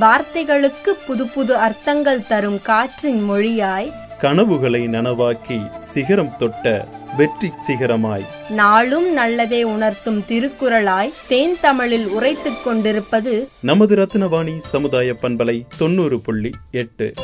வார்த்தைகளுக்கு புது புது அர்த்தங்கள் தரும் காற்றின் மொழியாய் கனவுகளை நனவாக்கி சிகரம் தொட்ட வெற்றி சிகரமாய். நாளும் நல்லதே உணர்த்தும் திருக்குறளாய் தேன் தமிழில் உரைத்துக் கொண்டிருப்பது நமது ரத்னவாணி சமுதாய பண்பலை தொண்ணூறு புள்ளி எட்டு.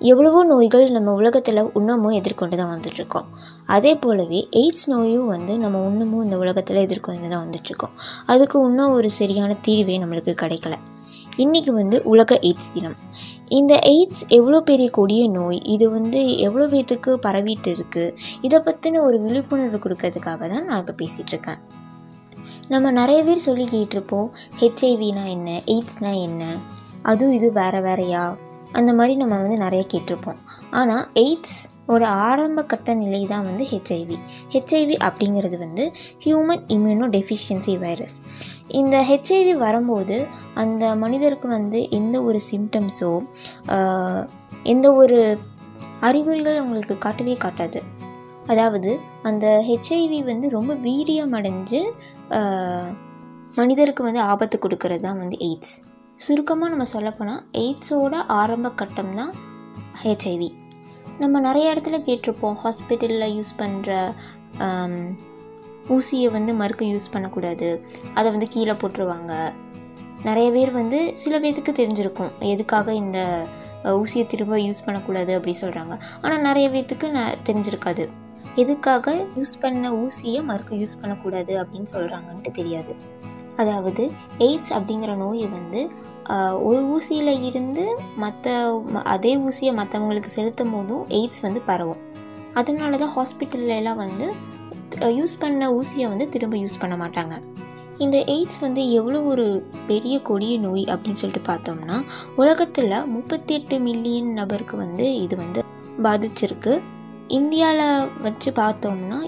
எவ்வளவோ நோய்கள் நம்ம உலகத்தில் இன்னமும் எதிர்கொண்டு தான் வந்துட்டுருக்கோம். அதே போலவே எய்ட்ஸ் நோயும் வந்து நம்ம இன்னமும் இந்த உலகத்தில் எதிர்கொண்டு தான் வந்துட்டுருக்கோம். அதுக்கு இன்னும் ஒரு சரியான தீர்வே நம்மளுக்கு கிடைக்கல. இன்றைக்கி வந்து உலக எய்ட்ஸ் தினம். இந்த எய்ட்ஸ் எவ்வளோ பெரிய கொடிய நோய் இது வந்து எவ்வளோ பேர்த்துக்கு பரவிட்டு இருக்குது இதை பற்றின ஒரு விழிப்புணர்வு கொடுக்கறதுக்காக தான் நான் இப்போ பேசிகிட்ருக்கேன் நம்ம நிறைய பேர் சொல்லி கேட்டிருப்போம் ஹெச்ஐவினா என்ன எய்ட்ஸ்னால் என்ன அதுவும் இது வேறு வேறையா? அந்த மாதிரி நம்ம வந்து நிறைய கேட்டிருப்போம். ஆனால் எய்ட்ஸ் ஓட ஆரம்ப கட்ட நிலை தான் வந்து ஹெச்ஐவி ஹெச்ஐவி அப்படிங்கிறது வந்து ஹியூமன் இம்யூனோ டெஃபிஷியன்சி வைரஸ் இந்த ஹெச்ஐவி வரும்போது அந்த மனிதருக்கு வந்து எந்த ஒரு சிம்டம்ஸோ எந்த ஒரு அறிகுறிகள் அவங்களுக்கு காட்டவே காட்டாது. அதாவது அந்த ஹெச்ஐவி வந்து ரொம்ப வீரியம் அடைஞ்சு மனிதருக்கு வந்து ஆபத்து கொடுக்கறது தான் வந்து எய்ட்ஸ் சுருக்கமாக நம்ம சொல்லப்போனால் எய்ட்ஸோட ஆரம்ப கட்டம் தான் ஹெச்ஐவி நம்ம நிறைய இடத்துல கேட்டிருப்போம் ஹாஸ்பிட்டலில் யூஸ் பண்ணுற ஊசியை வந்து மறுக்க யூஸ் பண்ணக்கூடாது. அதை வந்து கீழே போட்டுருவாங்க. நிறைய பேர் வந்து சில பேர்த்துக்கு தெரிஞ்சிருக்கும் எதுக்காக இந்த ஊசியை திரும்ப யூஸ் பண்ணக்கூடாது அப்படி சொல்கிறாங்க ஆனால் நிறைய பேர்த்துக்கு ந தெரிஞ்சிருக்காது. எதுக்காக யூஸ் பண்ண ஊசியை மறுக்க யூஸ் பண்ணக்கூடாது அப்படின்னு சொல்கிறாங்கன்ட்டு தெரியாது. அதாவது எய்ட்ஸ் அப்படிங்கிற நோயை வந்து ஒரு ஊசியில் இருந்து மற்ற அதே ஊசியை மற்றவங்களுக்கு செலுத்தும் போதும் எய்ட்ஸ் வந்து பரவும். அதனால தான் ஹாஸ்பிட்டல்லாம் வந்து யூஸ் பண்ண ஊசியை வந்து திரும்ப யூஸ் பண்ண மாட்டாங்க. இந்த எய்ட்ஸ் வந்து எவ்வளோ ஒரு பெரிய கொடிய நோய் அப்படின்னு சொல்லிட்டு பார்த்தோம்னா உலகத்தில் முப்பத்தி எட்டு மில்லியன் நபருக்கு வந்து இது வந்து பாதிச்சிருக்கு. இந்தியாவில் வச்சு பார்த்தோம்னா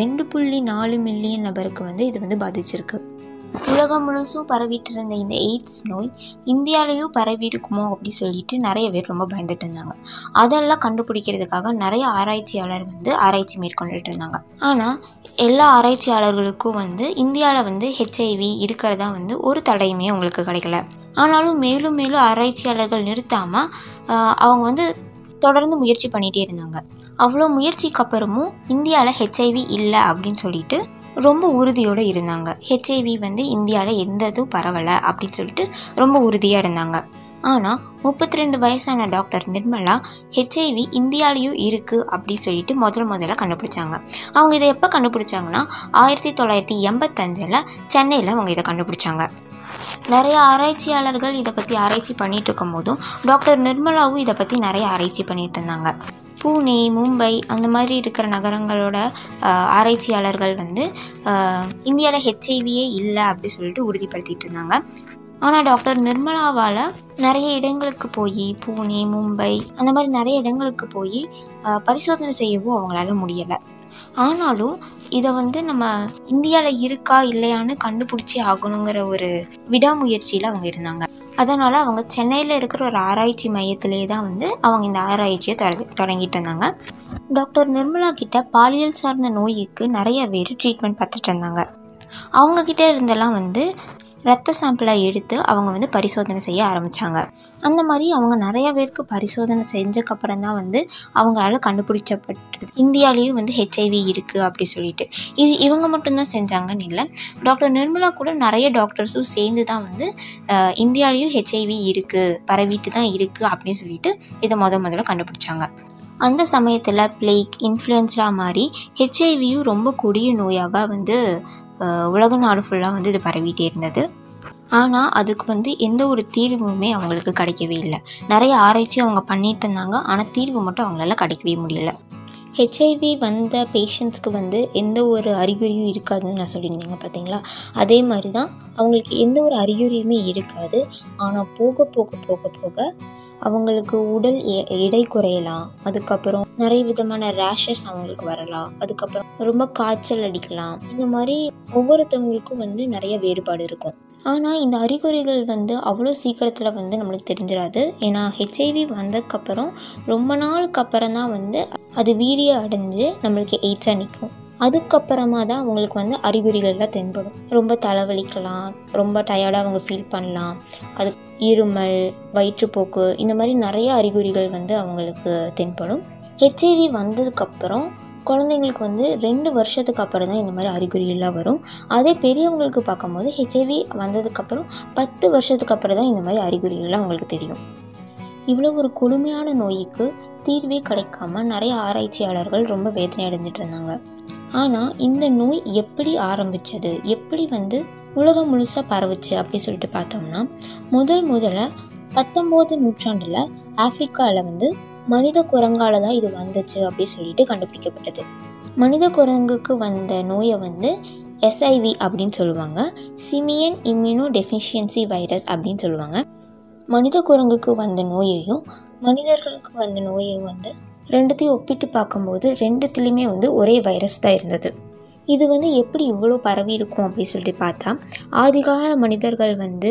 ரெண்டு புள்ளி நாலு மில்லியன் நபருக்கு வந்து இது வந்து பாதிச்சிருக்கு. உலகம் முழுசும் பரவிட்டு இருந்த இந்த எய்ட்ஸ் நோய் இந்தியாவிலையும் பரவி இருக்குமோ அப்படி சொல்லிட்டு நிறைய பேர் ரொம்ப பயந்துட்டு இருந்தாங்க. அதெல்லாம் கண்டுபிடிக்கிறதுக்காக நிறைய ஆராய்ச்சியாளர் வந்து ஆராய்ச்சி மேற்கொண்டுட்டு இருந்தாங்க. ஆனால் எல்லா ஆராய்ச்சியாளர்களுக்கும் வந்து இந்தியாவில் வந்து ஹெச்ஐவி இருக்கிறதா வந்து ஒரு தடையுமே அவங்களுக்கு கிடைக்கல. ஆனாலும் மேலும் மேலும் ஆராய்ச்சியாளர்கள் நிறுத்தாமல் அவங்க வந்து தொடர்ந்து முயற்சி பண்ணிகிட்டே இருந்தாங்க. அவ்வளோ முயற்சிக்கு அப்புறமும் இந்தியாவில் ஹெச்ஐவி இல்லை அப்படின்னு சொல்லிட்டு ரொம்ப உறுதியோடு இருந்தாங்க. ஹெச்ஐவி வந்து இந்தியாவில் எந்த இதுவும் பரவலை அப்படின்னு சொல்லிட்டு ரொம்ப உறுதியாக இருந்தாங்க. ஆனால் முப்பத்தி ரெண்டு வயசான டாக்டர் நிர்மலா ஹெச்ஐவி இந்தியாலேயும் இருக்குது அப்படின்னு சொல்லிட்டு முதல் முதல்ல கண்டுபிடிச்சாங்க. அவங்க இதை எப்போ கண்டுபிடிச்சாங்கன்னா ஆயிரத்தி தொள்ளாயிரத்தி எண்பத்தஞ்சில் சென்னையில் அவங்க இதை கண்டுபிடிச்சாங்க. நிறைய ஆராய்ச்சியாளர்கள் இதை பற்றி ஆராய்ச்சி பண்ணிட்டு இருக்கும் போதும் டாக்டர் நிர்மலாவும் இதை பற்றி நிறைய ஆராய்ச்சி பண்ணிட்டு இருந்தாங்க. பூனே மும்பை அந்த மாதிரி இருக்கிற நகரங்களோட ஆராய்ச்சியாளர்கள் வந்து இந்தியாவில் ஹெச்ஐவியே இல்லை அப்படி சொல்லிட்டு உறுதிப்படுத்திட்டு இருந்தாங்க. ஆனால் டாக்டர் நிர்மலாவால் நிறைய இடங்களுக்கு போய் பூனே மும்பை அந்த மாதிரி நிறைய இடங்களுக்கு போய் பரிசோதனை செய்யவும் அவங்களால முடியலை. ஆனாலும் இதை வந்து நம்ம இந்தியாவில் இருக்கா இல்லையான்னு கண்டுபிடிச்சி ஆகணுங்கிற ஒரு விடாமுயற்சியில் அவங்க இருந்தாங்க. அதனால் அவங்க சென்னையில் இருக்கிற ஒரு ஆராய்ச்சி மையத்திலே தான் வந்து அவங்க இந்த ஆராய்ச்சியை தொட தொடங்கிட்டு இருந்தாங்க. டாக்டர் நிர்மலா கிட்ட பாலியல் சார்ந்த நோய்க்கு நிறைய பேர் ட்ரீட்மெண்ட் பார்த்துட்டு இருந்தாங்க. அவங்கக்கிட்ட இருந்தெல்லாம் வந்து ரத்த சாம்பிளை எடுத்து அவங்க வந்து பரிசோதனை செய்ய ஆரம்பித்தாங்க அந்த மாதிரி அவங்க நிறைய பேருக்கு பரிசோதனை செஞ்சக்கப்புறம் தான் வந்து அவங்களால கண்டுபிடிச்சப்பட்டது. இந்தியாலேயும் வந்து ஹெச்ஐவி இருக்குது அப்படி சொல்லிட்டு. இது இவங்க மட்டும்தான் செஞ்சாங்கன்னு இல்லை. டாக்டர் நிர்மலா கூட நிறைய டாக்டர்ஸும் சேர்ந்து தான் வந்து இந்தியாலேயும் ஹெச்ஐவி இருக்குது பரவிட்டு தான் இருக்குது அப்படின்னு சொல்லிட்டு இதை முத முதல்ல கண்டுபிடிச்சாங்க. அந்த சமயத்தில் பிளேக் இன்ஃப்ளூயன்ஸ்லாம் மாதிரி ஹெச்ஐவியும் ரொம்ப கொடிய நோயாக வந்து உலக நாடு ஃபுல்லாக வந்து இது பரவிட்டே இருந்தது. ஆனால் அதுக்கு வந்து எந்த ஒரு தீர்வுமே அவங்களுக்கு கிடைக்கவே இல்லை. நிறைய ஆராய்ச்சி அவங்க பண்ணிட்டு இருந்தாங்க. ஆனால் தீர்வு மட்டும் அவங்களால கிடைக்கவே முடியல. ஹெச்ஐவி வந்த பேஷண்ட்ஸ்க்கு வந்து எந்த ஒரு அறிகுறியும் இருக்காதுன்னு நான் சொல்லியிருந்தீங்க பார்த்தீங்களா? அதே மாதிரி தான் அவங்களுக்கு எந்த ஒரு அறிகுறியுமே இருக்காது. ஆனால் போக போக போக போக அவங்களுக்கு உடல் எ- எடை குறையலாம் அதுக்கப்புறம் நிறைய விதமான ரேஷஸ் அவங்களுக்கு வரலாம் அதுக்கப்புறம் ரொம்ப காய்ச்சல் அடிக்கலாம் இந்த மாதிரி ஒவ்வொருத்தவங்களுக்கும் வந்து நிறைய வேறுபாடு இருக்கும். ஆனால் இந்த அறிகுறிகள் வந்து அவ்வளோ சீக்கிரத்தில் வந்து நம்மளுக்கு தெரிஞ்சிடாது ஏன்னா ஹெச்ஐவி வந்ததுக்கப்புறம் ரொம்ப நாளுக்கு அப்புறம் தான் வந்து அது வீரிய அடைஞ்சு நம்மளுக்கு எய்ட்ஸாக நிற்கும் அதுக்கப்புறமா தான் அவங்களுக்கு வந்து அறிகுறிகள்லாம் தென்படும். ரொம்ப தலைவலிக்கலாம் ரொம்ப டயர்டாக அவங்க ஃபீல் பண்ணலாம். அது இருமல் வயிற்றுப்போக்கு இந்த மாதிரி நிறைய அறிகுறிகள் வந்து அவங்களுக்கு தென்படும். ஹெச்ஐவி வந்ததுக்கப்புறம் குழந்தைங்களுக்கு வந்து ரெண்டு வருஷத்துக்கு அப்புறம் தான் இந்த மாதிரி அறிகுறிகள்லாம் வரும். அதே பெரியவங்களுக்கு பார்க்கும்போது ஹெச்ஐவி வந்ததுக்கப்புறம் பத்து வருஷத்துக்கு அப்புறம் தான் இந்த மாதிரி அறிகுறிகள்லாம் அவங்களுக்கு தெரியும். இவ்வளோ ஒரு கொடுமையான நோய்க்கு தீர்வே கிடைக்காம நிறைய ஆராய்ச்சியாளர்கள் ரொம்ப வேதனை அடைஞ்சிட்டு இருந்தாங்க. ஆனால் இந்த நோய் எப்படி ஆரம்பிச்சது? எப்படி வந்து உலகம் முழுசாக பரவுச்சு அப்படி சொல்லிட்டு பார்த்தோம்னா முதல் முதல்ல பத்தொம்போது நூற்றாண்டில் ஆப்பிரிக்காவில் வந்து மனித குரங்கால தான் இது வந்துச்சு அப்படி சொல்லிட்டு கண்டுபிடிக்கப்பட்டது. மனித குரங்குக்கு வந்த நோயை வந்து எஸ்ஐவி அப்படின்னு சொல்லுவாங்க. சிமியன் இம்யூனோ டெஃபிஷியன்சி வைரஸ் அப்படின்னு சொல்லுவாங்க. மனித குரங்குக்கு வந்த நோயையும் மனிதர்களுக்கு வந்த நோயையும் வந்து ரெண்டுத்தையும் ஒப்பிட்டு பார்க்கும்போது ரெண்டுத்துலேயுமே வந்து ஒரே வைரஸ் தான் இருந்தது. இது வந்து எப்படி இவ்வளோ பரவி இருக்கும் அப்படின்னு சொல்லிட்டு பார்த்தா ஆதிகால மனிதர்கள் வந்து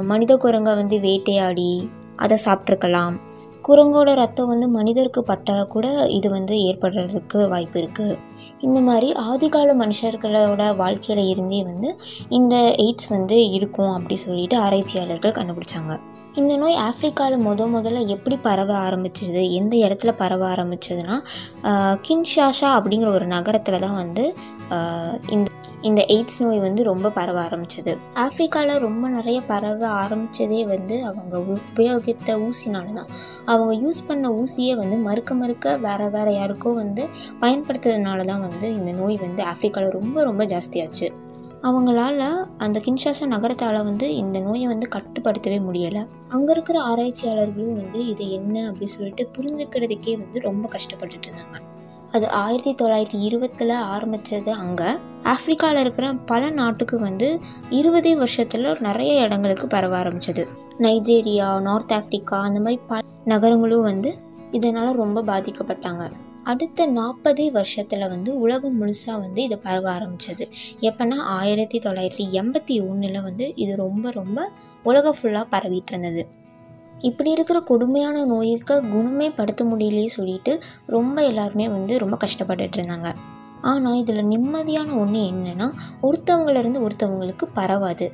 மனித குரங்கை வந்து வேட்டையாடி அதை சாப்பிட்ருக்கலாம் குரங்கோட ரத்தம் வந்து மனிதருக்கு பட்டால் கூட இது வந்து ஏற்படுறதுக்கு வாய்ப்பு இருக்குது இந்த மாதிரி ஆதிகால மனுஷர்களோட வாழ்க்கையில் இருந்தே வந்து இந்த எய்ட்ஸ் வந்து இருக்கும் அப்படி சொல்லிட்டு ஆராய்ச்சியாளர்கள் கண்டுபிடிச்சாங்க. இந்த நோய் ஆப்ரிக்காவில் முத முதல்ல எப்படி பரவ ஆரம்பிச்சது? எந்த இடத்துல பரவ ஆரம்பிச்சதுன்னா கின்ஷாஷா அப்படிங்கிற ஒரு நகரத்தில் தான் வந்து இந்த இந்த எய்ட்ஸ் நோய் வந்து ரொம்ப பரவ ஆரம்பிச்சது. ஆப்ரிக்காவில் ரொம்ப நிறைய பரவ ஆரம்பித்ததே வந்து அவங்க உ- உபயோகித்த ஊசினால தான். அவங்க யூஸ் பண்ண ஊசியே வந்து மறுக்க மறுக்க வேற வேறு யாருக்கோ வந்து பயன்படுத்துறதுனால தான் வந்து இந்த நோய் வந்து ஆப்ரிக்காவில் ரொம்ப ரொம்ப ஜாஸ்தியாச்சு. அவங்களால அந்த கின்ஷாசா நகரத்தால் வந்து இந்த நோயை வந்து கட்டுப்படுத்தவே முடியலை. அங்கே இருக்கிற ஆராய்ச்சியாளர்களும் வந்து இது என்ன அப்படின்னு சொல்லிட்டு புரிஞ்சுக்கிறதுக்கே வந்து ரொம்ப கஷ்டப்பட்டுட்டு இருந்தாங்க. அது ஆயிரத்தி தொள்ளாயிரத்தி இருபத்தில் ஆரம்பித்தது அங்கே. ஆஃப்ரிக்காவில் இருக்கிற பல நாட்டுக்கு வந்து இருபதே வருஷத்தில் நிறைய இடங்களுக்கு பரவ ஆரம்பிச்சது. நைஜீரியா நார்த் ஆஃப்ரிக்கா அந்த மாதிரி பல நகரங்களும் வந்து இதனால் ரொம்ப பாதிக்கப்பட்டாங்க. அடுத்த நாற்பதே வருஷத்தில் வந்து உலகம் முழுசாக வந்து இதை பரவ ஆரம்பித்தது எப்போனா ஆயிரத்தி தொள்ளாயிரத்தி எண்பத்தி ஒன்றில் வந்து இது ரொம்ப ரொம்ப உலகம் ஃபுல்லாக பரவிட்டு இருந்தது. இப்படி இருக்கிற கொடுமையான நோய்க்கு குணமே படுத்த முடியலையே சொல்லிட்டு ரொம்ப எல்லாருமே வந்து ரொம்ப கஷ்டப்பட்டுட்டு இருந்தாங்க. ஆனால் இதில் நிம்மதியான ஒன்று என்னென்னா ஒருத்தவங்களிருந்து ஒருத்தவங்களுக்கு பரவாது.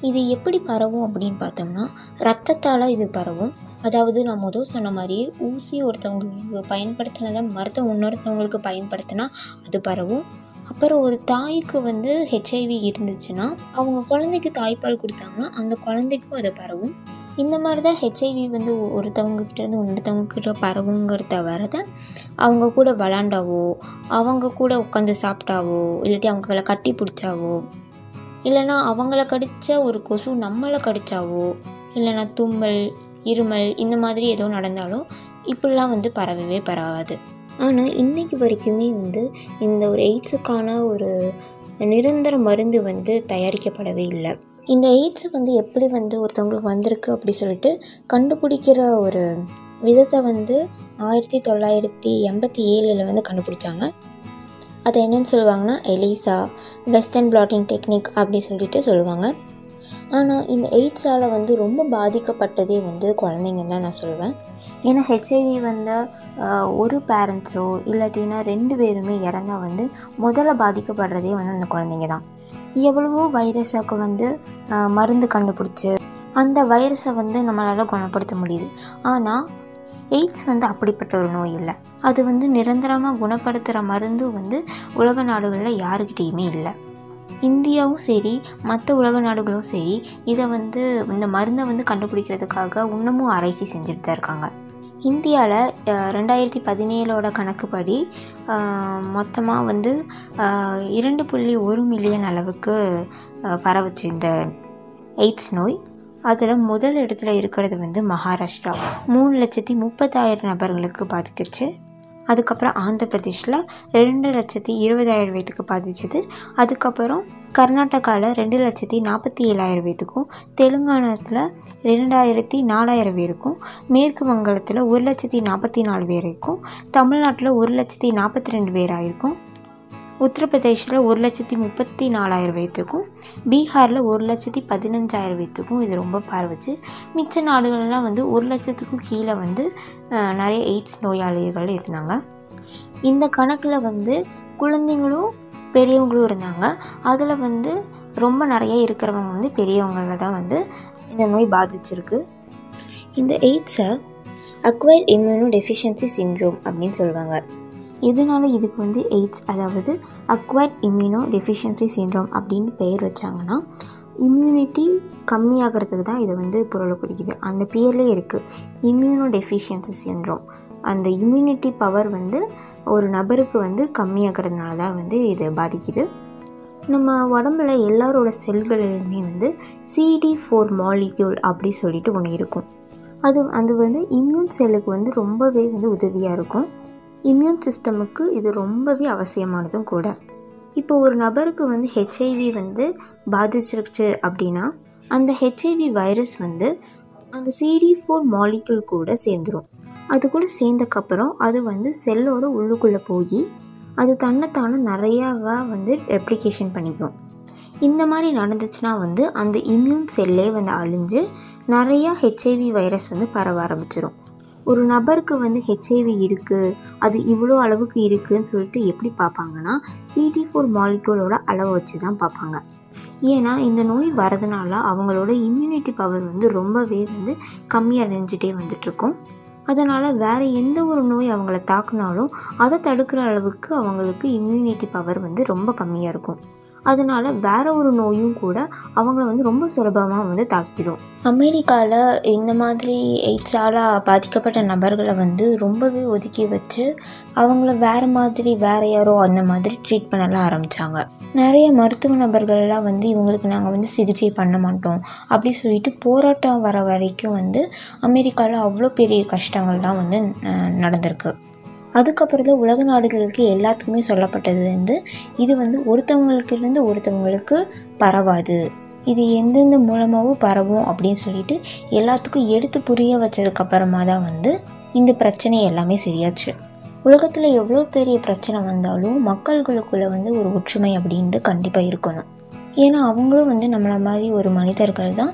இது எப்படி பரவும் அப்படின்னு பார்த்தோம்னா ரத்தத்தால் இது பரவும் அதாவது நான் முதல் சொன்ன மாதிரி ஊசி ஒருத்தவங்களுக்கு பயன்படுத்தினதை மருத்துவம் இன்னொருத்தவங்களுக்கு பயன்படுத்தினா அது பரவும். அப்புறம் ஒரு தாய்க்கு வந்து ஹெச்ஐவி இருந்துச்சுன்னா அவங்க குழந்தைக்கு தாய்ப்பால் கொடுத்தாங்கன்னா அந்த குழந்தைக்கும் அது பரவும். இந்த மாதிரி தான் ஹெச்ஐவி வந்து ஒருத்தவங்க கிட்டேருந்து இன்னொருத்தவங்க கிட்ட பரவுங்கிறத வரத அவங்க கூட விளாண்டாவோ அவங்க கூட உட்காந்து சாப்பிட்டாவோ இல்லாட்டி அவங்கள கட்டி பிடிச்சாவோ இல்லைன்னா அவங்கள கடித்த ஒரு கொசு நம்மளை கடித்தாவோ இல்லைன்னா தும்மல் இருமல் இந்த மாதிரி ஏதோ நடந்தாலும் இப்படிலாம் வந்து பரவவே பரவாது. ஆனால் இன்னைக்கு வரைக்குமே வந்து இந்த ஒரு எய்ட்ஸுக்கான ஒரு நிரந்தர மருந்து வந்து தயாரிக்கப்படவே இல்லை. இந்த எய்ட்ஸ் வந்து எப்படி வந்து ஒருத்தவங்களுக்கு வந்திருக்கு அப்படி சொல்லிட்டு கண்டுபிடிக்கிற ஒரு விதத்தை வந்து ஆயிரத்தி தொள்ளாயிரத்தி எண்பத்தி ஏழில் வந்து கண்டுபிடிச்சாங்க. அது என்னென்னு சொல்லுவாங்கன்னா எலிசா வெஸ்டர்ன் பிளாட்டிங் டெக்னிக் அப்படி சொல்லிட்டு சொல்லுவாங்க. ஆனால் இந்த எய்ட்ஸால் வந்து ரொம்ப பாதிக்கப்பட்டதே வந்து குழந்தைங்க தான் நான் சொல்லுவேன் ஏன்னா ஹெச்ஐவி வந்து ஒரு பேரண்ட்ஸோ இல்லாட்டினா ரெண்டு பேருமே இறந்தால் வந்து முதல்ல பாதிக்கப்படுறதே வந்து அந்த குழந்தைங்க தான். எவ்வளவோ வைரஸுக்கு வந்து மருந்து கண்டுபிடிச்சி அந்த வைரஸை வந்து நம்மளால் குணப்படுத்த முடியுது. ஆனால் எய்ட்ஸ் வந்து அப்படிப்பட்ட ஒரு நோய் இல்லை. அது வந்து நிரந்தரமாக குணப்படுத்துகிற மருந்தும் வந்து உலக நாடுகளில் யாருக்கிட்டேயுமே இல்லை. இந்தியாவும் சரி மற்ற உலக நாடுகளும் சரி இதை வந்து இந்த மருந்தை வந்து கண்டுபிடிக்கிறதுக்காக இன்னமும் ஆராய்ச்சி செஞ்சுட்டு தான் இருக்காங்க. இந்தியாவில் ரெண்டாயிரத்தி பதினேழோட கணக்குப்படி மொத்தமாக வந்து இரண்டு புள்ளி ஒரு மில்லியன் அளவுக்கு அஹ், பரவுச்சு இந்த எய்ட்ஸ் நோய். அதில் முதல் இடத்துல இருக்கிறது வந்து மகாராஷ்டிரா. மூணு லட்சத்தி முப்பத்தாயிரம் நபர்களுக்கு பாதிக்கிச்சு அதுக்கப்புறம் ஆந்திர பிரதேஷில் ரெண்டு லட்சத்தி இருபதாயிரம் வயதுக்கு பாதிச்சது. அதுக்கப்புறம் கர்நாடகாவில் ரெண்டு லட்சத்தி நாற்பத்தி ஏழாயிரம் பேத்துக்கும் தெலுங்கானாத்தில் ரெண்டாயிரத்தி நாலாயிரம் பேருக்கும் மேற்கு வங்காளத்தில் ஒரு லட்சத்தி நாற்பத்தி நாலு பேருக்கும் தமிழ்நாட்டில் ஒரு லட்சத்தி நாற்பத்தி ரெண்டு பேராயிருக்கும். உத்தரப்பிரதேசில் ஒரு லட்சத்தி முப்பத்தி நாலாயிரம் பேத்துக்கும் பீகாரில் ஒரு லட்சத்தி பதினஞ்சாயிரம் பேத்துக்கும் இது ரொம்ப பரவுச்சு. மிச்ச நாடுகள்லாம் வந்து ஒரு லட்சத்துக்கும் கீழே வந்து நிறைய எய்ட்ஸ் நோயாளிகள் இருந்தாங்க. இந்த கணக்கில் வந்து குழந்தைங்களும் பெரியவங்களும் இருந்தாங்க. அதில் வந்து ரொம்ப நிறைய இருக்கிறவங்க வந்து பெரியவங்கள தான் வந்து இந்த நோய் பாதிச்சிருக்கு. இந்த எய்ட்ஸை அக்வைர் இம்யூனோ டெஃபிஷியன்சி சிண்ட்ரோம் அப்படின்னு சொல்லுவாங்க. இதனால் இதுக்கு வந்து எய்ட்ஸ் அதாவது அக்வைட் இம்யூனோ டெஃபிஷியன்சி சின்ரோம் அப்படின்னு பெயர் வச்சாங்கன்னா இம்யூனிட்டி கம்மியாகிறதுக்கு தான் இதை வந்து பொருளை குறிக்குது. அந்த பேர்லேயே இருக்குது இம்யூனோ டெஃபிஷியன்சி சின்ரோம் அந்த இம்யூனிட்டி பவர் வந்து ஒரு நபருக்கு வந்து கம்மியாகிறதுனால தான் வந்து இது பாதிக்குது. நம்ம உடம்புல எல்லாரோட செல்களிலுமே வந்து சிடி ஃபோர் மாலிக்யூல் அப்படி சொல்லிட்டு ஒன்று இருக்கும். அது அது வந்து இம்யூன் செல்லுக்கு வந்து ரொம்பவே வந்து உதவியாக இருக்கும். இம்யூன் சிஸ்டமுக்கு இது ரொம்பவே அவசியமானதும் கூட. இப்போ ஒரு நபருக்கு வந்து ஹெச்ஐவி வந்து பாதிச்சிருச்சு அப்படின்னா அந்த ஹெச்ஐவி வைரஸ் வந்து அந்த சிடி ஃபோர் மாலிக்யூல் கூட சேர்ந்துடும் அது கூட சேர்ந்தக்கப்புறம் அது வந்து செல்லோட உள்ளுக்குள்ளே போய் அது தன்னைத்தானே நிறையாவா வந்து ரெப்ளிகேஷன் பண்ணிக்கும். இந்த மாதிரி நடந்துச்சுன்னா வந்து அந்த இம்யூன் செல்லே வந்து அழிஞ்சு நிறையா ஹெச்ஐவி வைரஸ் வந்து பரவ ஆரம்பிச்சிடும் ஒரு நபருக்கு வந்து ஹெச்ஐவி இருக்குது அது இவ்வளோ அளவுக்கு இருக்குதுன்னு சொல்லிட்டு எப்படி பார்ப்பாங்கன்னா சிடி ஃபோர் மாலிக்யூலோட அளவை வச்சு தான் பார்ப்பாங்க. ஏன்னா இந்த நோய் வரதுனால அவங்களோட இம்யூனிட்டி பவர் வந்து ரொம்பவே வந்து கம்மியடைஞ்சிட்டே வந்துட்டுருக்கும். அதனால் வேறு எந்த ஒரு நோய் அவங்கள தாக்குனாலும் அதை தடுக்கிற அளவுக்கு அவங்களுக்கு இம்யூனிட்டி பவர் வந்து ரொம்ப கம்மியாக இருக்கும். அதனால் வேறு ஒரு நோயும் கூட அவங்கள வந்து ரொம்ப சுலபமாக வந்து தாக்கிடும் அமெரிக்காவில் இந்த மாதிரி எய்ட்ஸால் பாதிக்கப்பட்ட நபர்களை வந்து ரொம்பவே ஒதுக்கி வச்சு அவங்கள வேறு மாதிரி வேறு யாரோ அந்த மாதிரி ட்ரீட் பண்ணலாம் ஆரம்பித்தாங்க நிறைய மருத்துவ நபர்கள்லாம் வந்து இவங்களுக்கு நாங்கள் வந்து சிகிச்சை பண்ண மாட்டோம் அப்படி சொல்லிட்டு போராட்டம் வர வரைக்கும் வந்து அமெரிக்காவில் அவ்வளோ பெரிய கஷ்டங்கள்லாம் வந்து நடந்திருக்கு. அதுக்கப்புறம் தான் உலக நாடுகளுக்கு எல்லாத்துக்குமே சொல்லப்பட்டது வந்து இது வந்து ஒருத்தவங்களுக்கு இருந்து ஒருத்தவங்களுக்கு பரவாது. இது எந்தெந்த மூலமாகவும் பரவும் அப்படின்னு சொல்லிட்டு எல்லாத்துக்கும் எடுத்து புரிய வச்சதுக்கப்புறமா தான் வந்து இந்த பிரச்சனை எல்லாமே சரியாச்சு. உலகத்தில் எவ்வளோ பெரிய பிரச்சனை வந்தாலும் மக்கள்களுக்குள்ளே வந்து ஒரு ஒற்றுமை அப்படின்ட்டு கண்டிப்பாக இருக்கணும். ஏன்னா அவங்களும் வந்து நம்மளை மாதிரி ஒரு மனிதர்கள் தான்.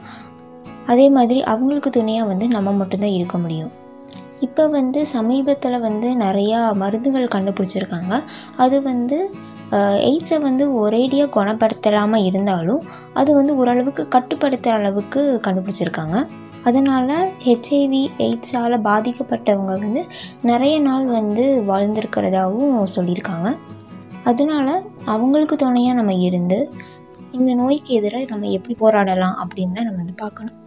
அதே மாதிரி அவங்களுக்கு துணையாக வந்து நம்ம மட்டும்தான் இருக்க முடியும். இப்போ வந்து சமீபத்தில் வந்து நிறையா மருந்துகள் கண்டுபிடிச்சிருக்காங்க. அது வந்து எய்ட்ஸை வந்து ஒரேடியாக குணப்படுத்தலாமல் இருந்தாலும் அது வந்து ஓரளவுக்கு கட்டுப்படுத்துகிற அளவுக்கு கண்டுபிடிச்சிருக்காங்க. அதனால் ஹெச்ஐவி எய்ட்ஸால் பாதிக்கப்பட்டவங்க வந்து நிறைய நாள் வந்து வாழ்ந்திருக்கிறதாகவும் சொல்லியிருக்காங்க. அதனால் அவங்களுக்கு துணையாக நம்ம இருந்து இந்த நோய்க்கு எதிராக நம்ம எப்படி போராடலாம் அப்படின்னு தான் நம்ம வந்து பார்க்கணும்.